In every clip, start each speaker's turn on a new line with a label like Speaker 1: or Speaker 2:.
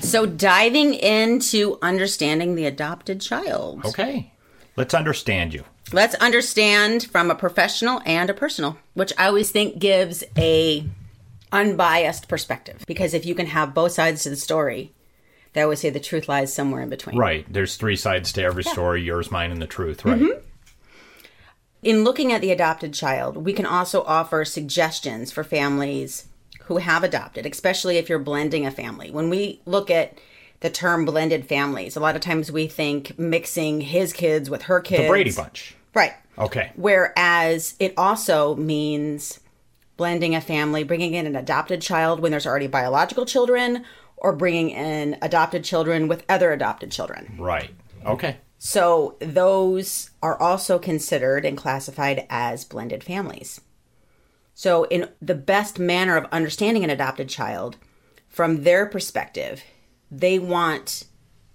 Speaker 1: So, diving into understanding the adopted child.
Speaker 2: Okay. Let's understand you.
Speaker 1: Let's understand from a professional and a personal, which I always think gives a unbiased perspective. Because if you can have both sides to the story, they always say the truth lies somewhere in between.
Speaker 2: Right. There's three sides to every story yours, mine, and the truth. Right.
Speaker 1: Mm-hmm. In looking at the adopted child, we can also offer suggestions for families who have adopted, especially if you're blending a family. When we look at the term blended families, a lot of times we think mixing his kids with her kids.
Speaker 2: The Brady Bunch.
Speaker 1: Right.
Speaker 2: Okay.
Speaker 1: Whereas it also means blending a family, bringing in an adopted child when there's already biological children, or bringing in adopted children with other adopted children.
Speaker 2: Right. Okay.
Speaker 1: So those are also considered and classified as blended families. So, in the best manner of understanding an adopted child, from their perspective, they want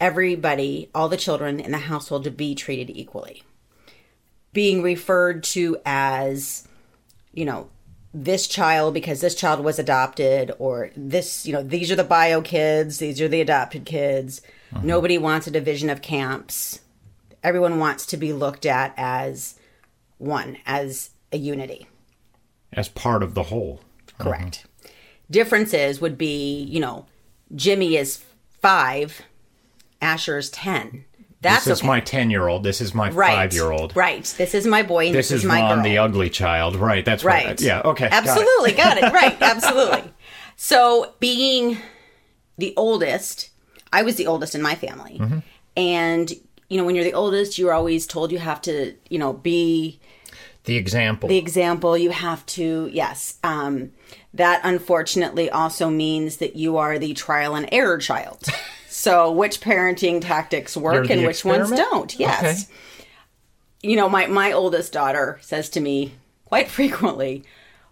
Speaker 1: everybody, all the children in the household, to be treated equally. Being referred to as, you know, this child because this child was adopted, or this, you know, these are the bio kids, these are the adopted kids. Uh-huh. Nobody wants a division of camps. Everyone wants to be looked at as one, as a unity.
Speaker 2: As part of the whole.
Speaker 1: Correct. Differences would be, you know, Jimmy is five, Asher's ten. That's
Speaker 2: this is
Speaker 1: okay.
Speaker 2: my 10 year old. This is my
Speaker 1: right.
Speaker 2: 5 year old.
Speaker 1: Right. This is my boy. And
Speaker 2: This
Speaker 1: this,
Speaker 2: is
Speaker 1: my
Speaker 2: Ron,
Speaker 1: girl.
Speaker 2: the ugly child. Right. That's
Speaker 1: Right.
Speaker 2: Right. Yeah. Okay. got it.
Speaker 1: Absolutely. Got it. Right. Absolutely. So, being the oldest, I was the oldest in my family.
Speaker 2: Mm-hmm.
Speaker 1: And, you know, when you're the oldest, you're always told you have to, you know, be
Speaker 2: The example.
Speaker 1: the example. You have to, yes. Um, that unfortunately also means that you are the trial and error child. so, which parenting tactics work and which ones don't? Yes.
Speaker 2: Okay.
Speaker 1: You know, my, my oldest daughter says to me quite frequently,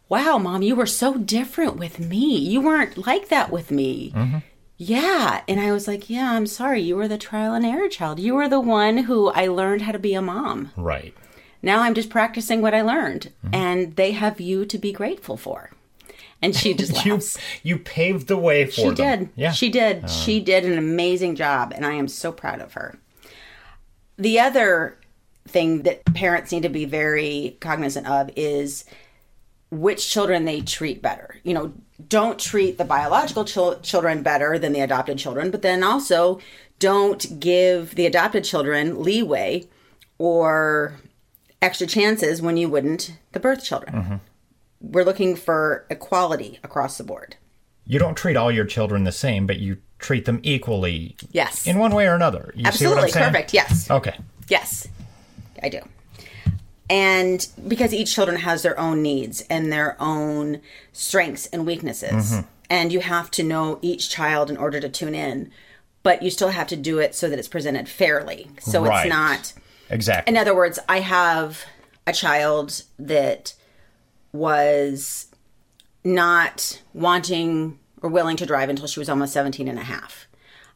Speaker 1: Wow, mom, you were so different with me. You weren't like that with me.
Speaker 2: Mm-hmm.
Speaker 1: Yeah. And I was like, Yeah, I'm sorry. You were the trial and error child. You were the one who I learned how to be a mom.
Speaker 2: right.
Speaker 1: Now I'm just practicing what I learned,
Speaker 2: Mm-hmm.
Speaker 1: and they have you to be grateful for. And she just
Speaker 2: You, you paved the way for her.
Speaker 1: she
Speaker 2: them.
Speaker 1: did.
Speaker 2: Yeah.
Speaker 1: She did. she did an amazing job, and I am so proud of her. The other thing that parents need to be very cognizant of is which children they treat better. You know, don't treat the biological chil- children better than the adopted children, but then also don't give the adopted children leeway or extra chances when you wouldn't the birth children. We're looking for equality across the board.
Speaker 2: You don't treat all your children the same, but you treat them equally
Speaker 1: Yes.
Speaker 2: in one way or another. You
Speaker 1: Absolutely. Perfect. Yes.
Speaker 2: Okay.
Speaker 1: Yes, I do. And because each children has their own needs and their own strengths and weaknesses,
Speaker 2: Mm-hmm.
Speaker 1: and you have to know each child in order to tune in, but you still have to do it so that it's presented fairly. So
Speaker 2: Right.
Speaker 1: it's not.
Speaker 2: Exactly.
Speaker 1: In other words, I have a child that was not wanting or willing to drive until she was almost 17 and a half.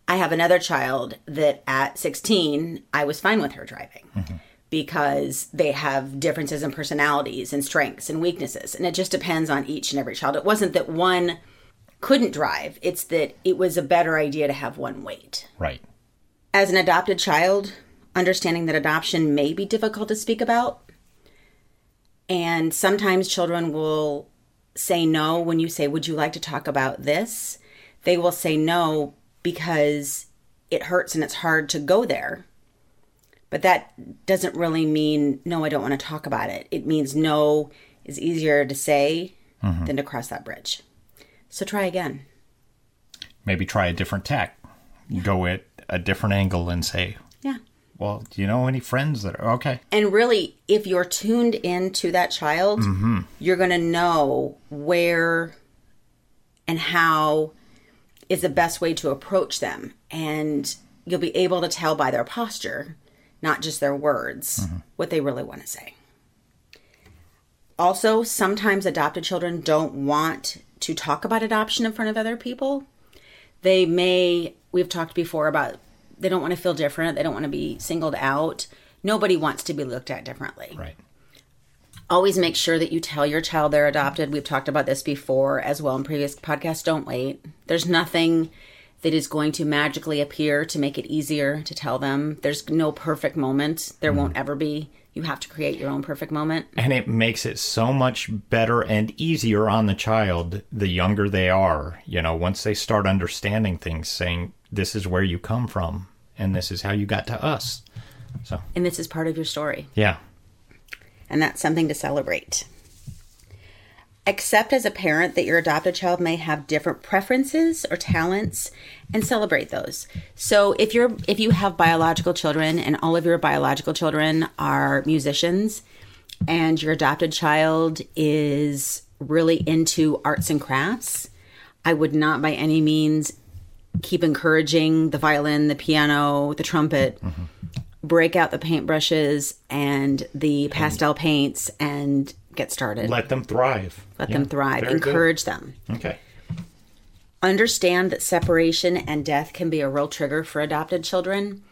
Speaker 1: I have another child that at 16, I was fine with her driving mm-hmm. because they have differences in personalities and strengths and weaknesses. And it just depends on each and every child. It wasn't that one couldn't drive. It's that it was a better idea to have one wait.
Speaker 2: Right.
Speaker 1: As an adopted child, understanding that adoption may be difficult to speak about. And sometimes children will say no when you say, Would you like to talk about this? They will say no because it hurts and it's hard to go there. But that doesn't really mean, No, I don't want to talk about it. It means no is easier to say mm-hmm. than to cross that bridge. So try again.
Speaker 2: Maybe try a different tack. Go at a different angle and say,
Speaker 1: Yeah.
Speaker 2: Well, do you know any friends that are okay?
Speaker 1: And really, if you're tuned into that child, mm-hmm. you're going to know where and how is the best way to approach them. And you'll be able to tell by their posture, not just their words, mm-hmm. what they really want to say. Also, sometimes adopted children don't want to talk about adoption in front of other people. They may, we've talked before about they don't want to feel different, they don't want to be singled out. Nobody wants to be looked at differently.
Speaker 2: Right.
Speaker 1: Always make sure that you tell your child they're adopted. We've talked about this before as well in previous podcasts. Don't wait. There's nothing that is going to magically appear to make it easier to tell them. There's no perfect moment. There won't mm-hmm. ever be. You have to create your own perfect moment.
Speaker 2: And it makes it so much better and easier on the child the younger they are. You know, once they start understanding things, saying, this is where you come from and this is how you got to us. So,
Speaker 1: And this is part of your story.
Speaker 2: yeah.
Speaker 1: and that's something to celebrate. Accept as a parent that your adopted child may have different preferences or talents and celebrate those. So if you're if you have biological children and all of your biological children are musicians and your adopted child is really into arts and crafts, I would not by any means keep encouraging the violin, the piano, the trumpet break out the paintbrushes and the pastel paints and get started. Let,
Speaker 2: them thrive.
Speaker 1: Let them thrive.
Speaker 2: very good.
Speaker 1: Encourage them.
Speaker 2: Okay.
Speaker 1: Understand that separation and death can be a real trigger for adopted children.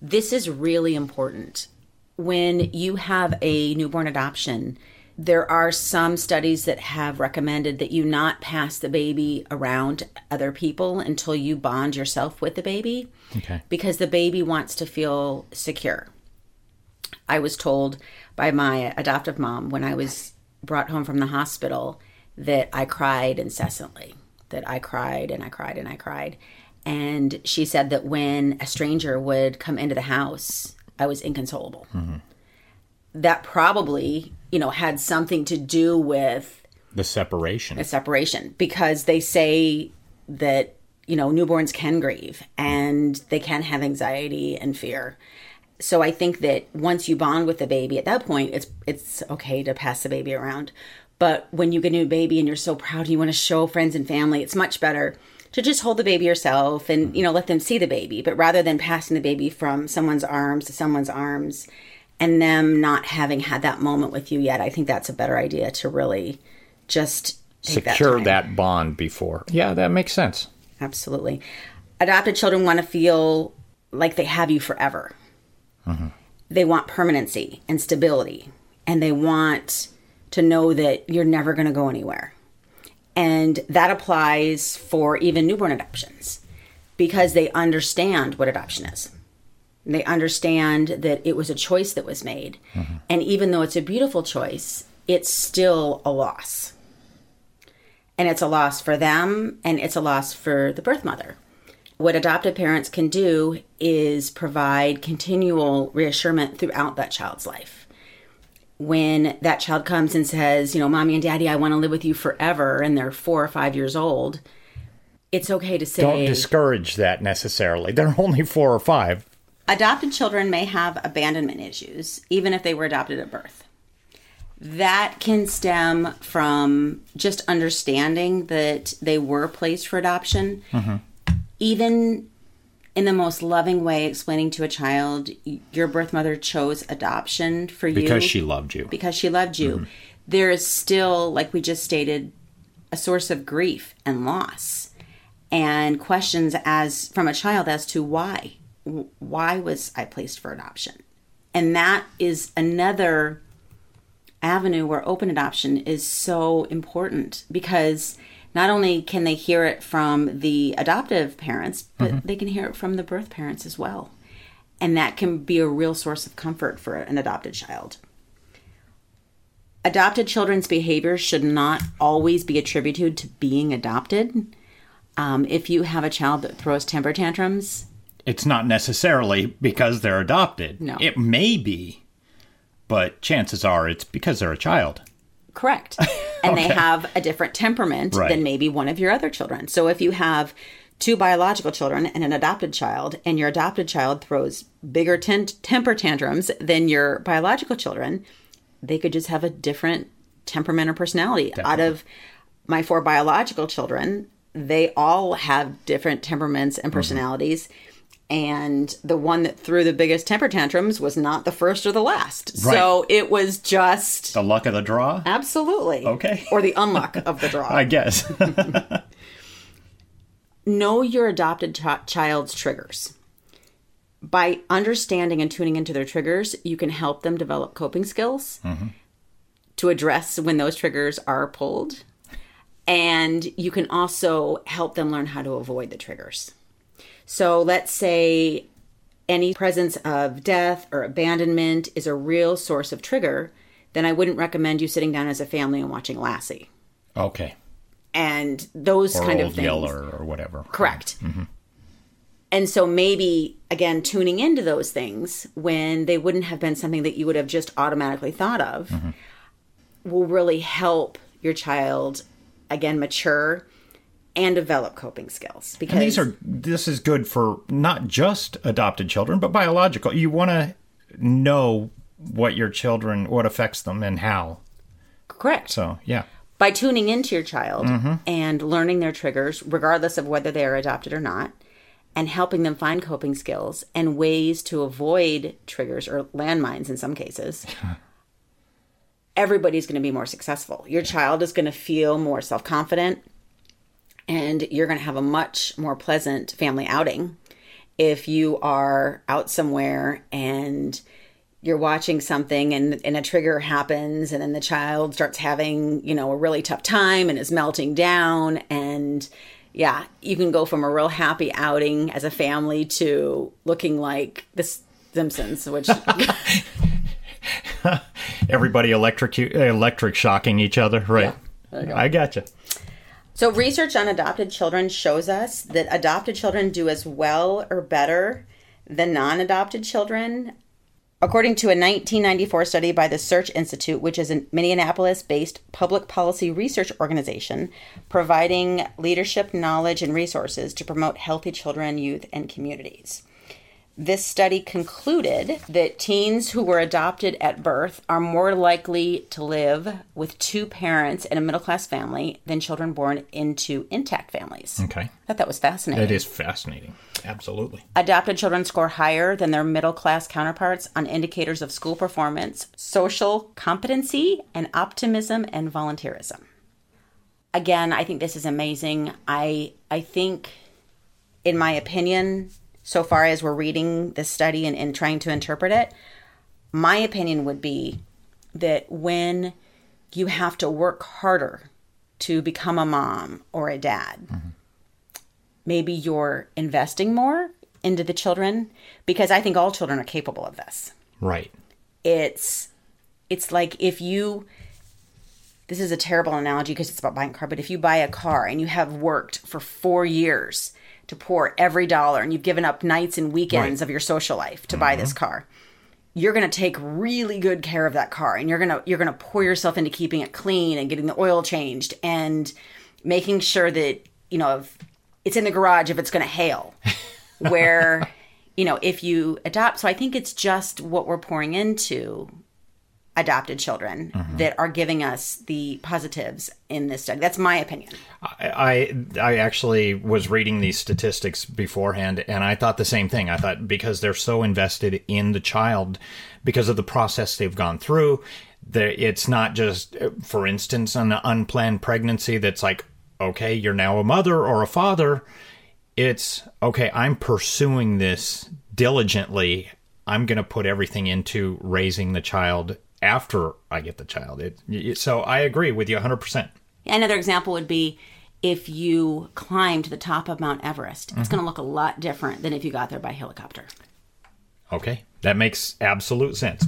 Speaker 1: This is really important. When you have a newborn adoption, there are some studies that have recommended that you not pass the baby around other people until you bond yourself with the baby
Speaker 2: Okay.
Speaker 1: because the baby wants to feel secure. I was told by my adoptive mom when I was brought home from the hospital that I cried incessantly, that I cried and I cried and I cried. And she said that when a stranger would come into the house, I was inconsolable. Mm-hmm. That probably, you know, had something to do with
Speaker 2: The separation.
Speaker 1: The separation because they say that you know newborns can grieve and they can have anxiety and fear so i think that once you bond with the baby at that point it's it's okay to pass the baby around but when you get a new baby and you're so proud and you want to show friends and family it's much better to just hold the baby yourself and you know let them see the baby but rather than passing the baby from someone's arms to someone's arms and them not having had that moment with you yet i think that's a better idea to really just take
Speaker 2: Secure
Speaker 1: time.
Speaker 2: that bond before. Yeah, that makes sense.
Speaker 1: Absolutely. Adopted children want to feel like they have you forever. Mm-hmm. They want permanency and stability, and they want to know that you're never going to go anywhere. And that applies for even newborn adoptions because they understand what adoption is. They understand that it was a choice that was made. Mm-hmm. And even though it's a beautiful choice, it's still a loss and it's a loss for them and it's a loss for the birth mother. What adoptive parents can do is provide continual reassurance throughout that child's life. When that child comes and says, you know, mommy and daddy, I want to live with you forever, and they're four or five years old, it's okay to say,
Speaker 2: Don't discourage that necessarily. They're only four or five.
Speaker 1: Adopted children may have abandonment issues, even if they were adopted at birth. That can stem from just understanding that they were placed for adoption. Mm-hmm. Even in the most loving way, explaining to a child, your birth mother chose adoption for you
Speaker 2: Because she loved you.
Speaker 1: because she loved you. Mm-hmm. There is still, like we just stated, a source of grief and loss, and questions as from a child as to why, why was I placed for adoption, and that is another avenue where open adoption is so important because not only can they hear it from the adoptive parents, but they can hear it from the birth parents as well. And that can be a real source of comfort for an adopted child. Adopted children's behavior should not always be attributed to being adopted. Um, if you have a child that throws temper tantrums,
Speaker 2: It's not necessarily because they're adopted.
Speaker 1: No.
Speaker 2: It may be, but chances are it's because they're a child.
Speaker 1: Correct. And they have a different temperament
Speaker 2: Right.
Speaker 1: than maybe one of your other children. So if you have two biological children and an adopted child, and your adopted child throws bigger ten- temper tantrums than your biological children, they could just have a different temperament or personality. Out of my four biological children, they all have different temperaments and mm-hmm. personalities. And the one that threw the biggest temper tantrums was not the first or the last. So it was just
Speaker 2: The luck of the draw?
Speaker 1: Absolutely.
Speaker 2: Okay.
Speaker 1: Or the unlock of the draw.
Speaker 2: I guess.
Speaker 1: know your adopted ch- child's triggers. By understanding and tuning into their triggers, you can help them develop coping skills mm-hmm. to address when those triggers are pulled. And you can also help them learn how to avoid the triggers. So let's say any presence of death or abandonment is a real source of trigger, then I wouldn't recommend you sitting down as a family and watching Lassie.
Speaker 2: okay.
Speaker 1: And those
Speaker 2: Or
Speaker 1: kind of things.
Speaker 2: Yeller or whatever.
Speaker 1: Correct. Mm-hmm. And so maybe again tuning into those things when they wouldn't have been something that you would have just automatically thought of will really help your child again mature and develop coping skills because
Speaker 2: And these are this is good for not just adopted children, but biological. You want to know what your children what affects them and how.
Speaker 1: correct.
Speaker 2: So, yeah.
Speaker 1: by tuning into your child mm-hmm. and learning their triggers, regardless of whether they are adopted or not, and helping them find coping skills and ways to avoid triggers or landmines in some cases, everybody's going to be more successful. Your child is going to feel more self confident, and you're going to have a much more pleasant family outing if you are out somewhere and you're watching something and, and a trigger happens and then the child starts having you know a really tough time and is melting down and yeah you can go from a real happy outing as a family to looking like the simpsons which
Speaker 2: Everybody electric electric shocking each other, right? I gotcha.
Speaker 1: So, research on adopted children shows us that adopted children do as well or better than non adopted children. According to a 1994 study by the Search Institute, which is a Minneapolis based public policy research organization providing leadership, knowledge, and resources to promote healthy children, youth, and communities. This study concluded that teens who were adopted at birth are more likely to live with two parents in a middle class family than children born into intact families.
Speaker 2: Okay.
Speaker 1: I thought that was fascinating.
Speaker 2: It is fascinating. Absolutely.
Speaker 1: Adopted children score higher than their middle class counterparts on indicators of school performance, social competency, and optimism and volunteerism. Again, I think this is amazing. I I think in my opinion, so far as we're reading this study and, and trying to interpret it, my opinion would be that when you have to work harder to become a mom or a dad, maybe you're investing more into the children because I think all children are capable of this.
Speaker 2: Right.
Speaker 1: It's it's like if you this is a terrible analogy because it's about buying a car, but if you buy a car and you have worked for 4 years to pour every dollar and you've given up nights and weekends
Speaker 2: Right.
Speaker 1: of your social life to buy mm-hmm. this car, you're going to take really good care of that car and you're going to you're going to pour yourself into keeping it clean and getting the oil changed and making sure that you know if it's in the garage if it's going to hail where you know if you adopt so i think it's just what we're pouring into adopted children mm-hmm. that are giving us the positives in this study that's my opinion
Speaker 2: I I actually was reading these statistics beforehand, and I thought the same thing. I thought because they're so invested in the child, because of the process they've gone through, it's not just, for instance, an unplanned pregnancy that's like, okay, you're now a mother or a father. It's okay. I'm pursuing this diligently. I'm going to put everything into raising the child after I get the child. It, it- so I agree with you 100. percent
Speaker 1: Another example would be if you climb to the top of Mount Everest. It's going to look a lot different than if you got there by helicopter.
Speaker 2: Okay, that makes absolute sense.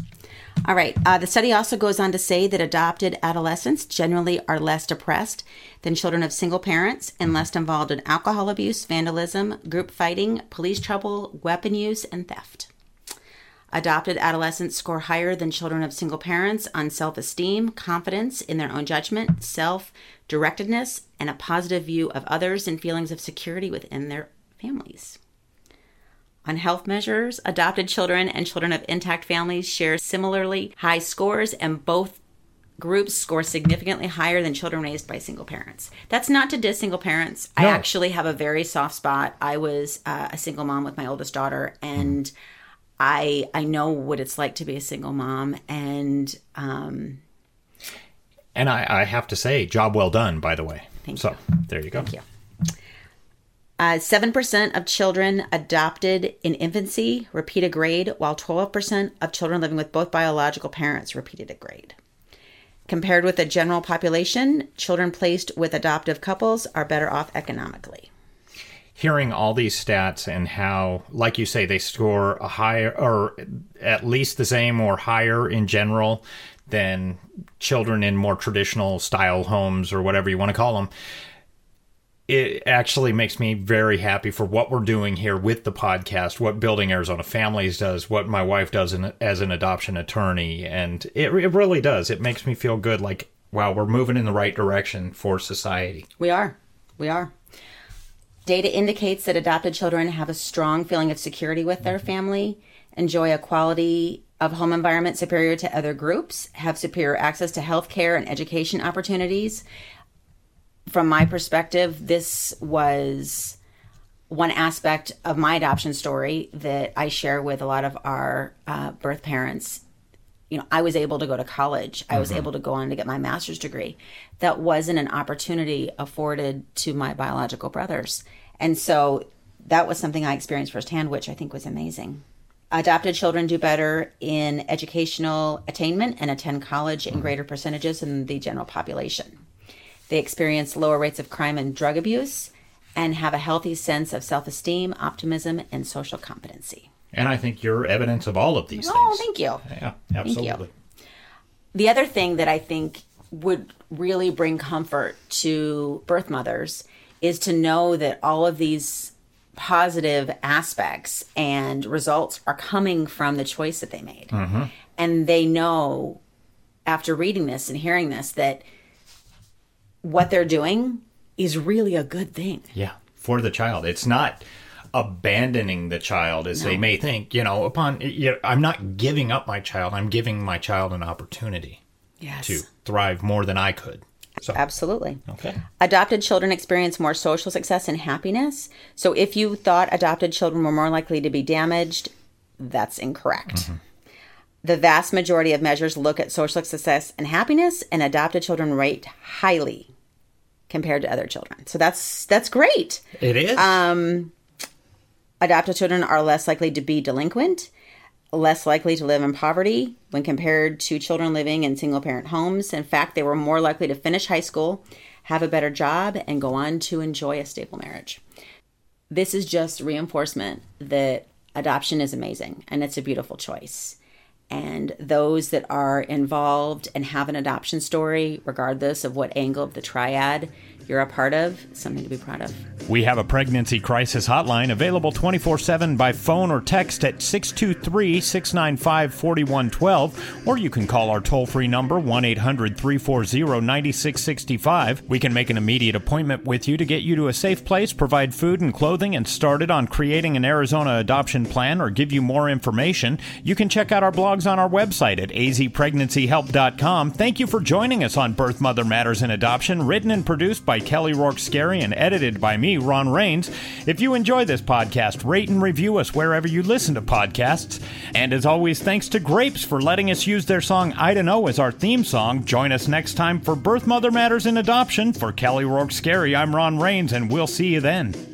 Speaker 1: All right. Uh, the study also goes on to say that adopted adolescents generally are less depressed than children of single parents and less involved in alcohol abuse, vandalism, group fighting, police trouble, weapon use, and theft. Adopted adolescents score higher than children of single parents on self esteem, confidence in their own judgment, self directedness, and a positive view of others and feelings of security within their families. On health measures, adopted children and children of intact families share similarly high scores, and both groups score significantly higher than children raised by single parents. That's not to diss single parents. I actually have a very soft spot. I was uh, a single mom with my oldest daughter, and I I know what it's like to be a single mom, and um,
Speaker 2: And I, I have to say, job well done, by the way.
Speaker 1: Thank
Speaker 2: so there you go.
Speaker 1: Thank you. Uh, 7% of children adopted in infancy repeat a grade, while 12% of children living with both biological parents repeated a grade. Compared with the general population, children placed with adoptive couples are better off economically.
Speaker 2: Hearing all these stats and how, like you say, they score a higher or at least the same or higher in general than children in more traditional style homes or whatever you want to call them. It actually makes me very happy for what we're doing here with the podcast, what Building Arizona Families does, what my wife does in, as an adoption attorney. And it, it really does. It makes me feel good like, wow, we're moving in the right direction for society.
Speaker 1: We are. We are. Data indicates that adopted children have a strong feeling of security with their family, enjoy a quality of home environment superior to other groups, have superior access to health care and education opportunities. From my perspective, this was one aspect of my adoption story that I share with a lot of our uh, birth parents you know, I was able to go to college. I was mm-hmm. able to go on to get my master's degree. That wasn't an opportunity afforded to my biological brothers. And so that was something I experienced firsthand, which I think was amazing. Adopted children do better in educational attainment and attend college in mm-hmm. greater percentages than the general population. They experience lower rates of crime and drug abuse and have a healthy sense of self esteem, optimism, and social competency.
Speaker 2: And I think you're evidence of all of these
Speaker 1: Oh,
Speaker 2: things.
Speaker 1: thank you.
Speaker 2: Yeah,
Speaker 1: you.
Speaker 2: absolutely.
Speaker 1: The other thing that I think would really bring comfort to birth mothers is to know that all of these positive aspects and results are coming from the choice that they made. Mm-hmm. And they know after reading this and hearing this that what they're doing is really a good thing.
Speaker 2: Yeah, for the child. It's not abandoning the child as they may think. You know, upon you know, I'm not giving up my child. I'm giving my child an opportunity
Speaker 1: Yes.
Speaker 2: to thrive more than I could. So
Speaker 1: Absolutely.
Speaker 2: okay,
Speaker 1: Adopted children experience more social success and happiness. So if you thought adopted children were more likely to be damaged, that's incorrect. Mm-hmm. The vast majority of measures look at social success and happiness, and adopted children rate highly compared to other children. So that's that's great.
Speaker 2: it is.
Speaker 1: Um, Adopted children are less likely to be delinquent, less likely to live in poverty when compared to children living in single parent homes. In fact, they were more likely to finish high school, have a better job, and go on to enjoy a stable marriage. This is just reinforcement that adoption is amazing and it's a beautiful choice. And those that are involved and have an adoption story, regardless of what angle of the triad you're a part of, something to be proud of.
Speaker 3: We have a pregnancy crisis hotline available 24 7 by phone or text at 623 695 4112, or you can call our toll free number 1 800 340 9665. We can make an immediate appointment with you to get you to a safe place, provide food and clothing, and started on creating an Arizona adoption plan or give you more information. You can check out our blogs on our website at azpregnancyhelp.com. Thank you for joining us on Birth Mother Matters and Adoption, written and produced by Kelly Rourke Skarie and edited by me, Ron Rains. If you enjoy this podcast, rate and review us wherever you listen to podcasts. And as always, thanks to Grapes for letting us use their song I Don't Know as our theme song. Join us next time for Birth Mother Matters and Adoption. For Kelly Rourke Skarie, I'm Ron Rains, and we'll see you then.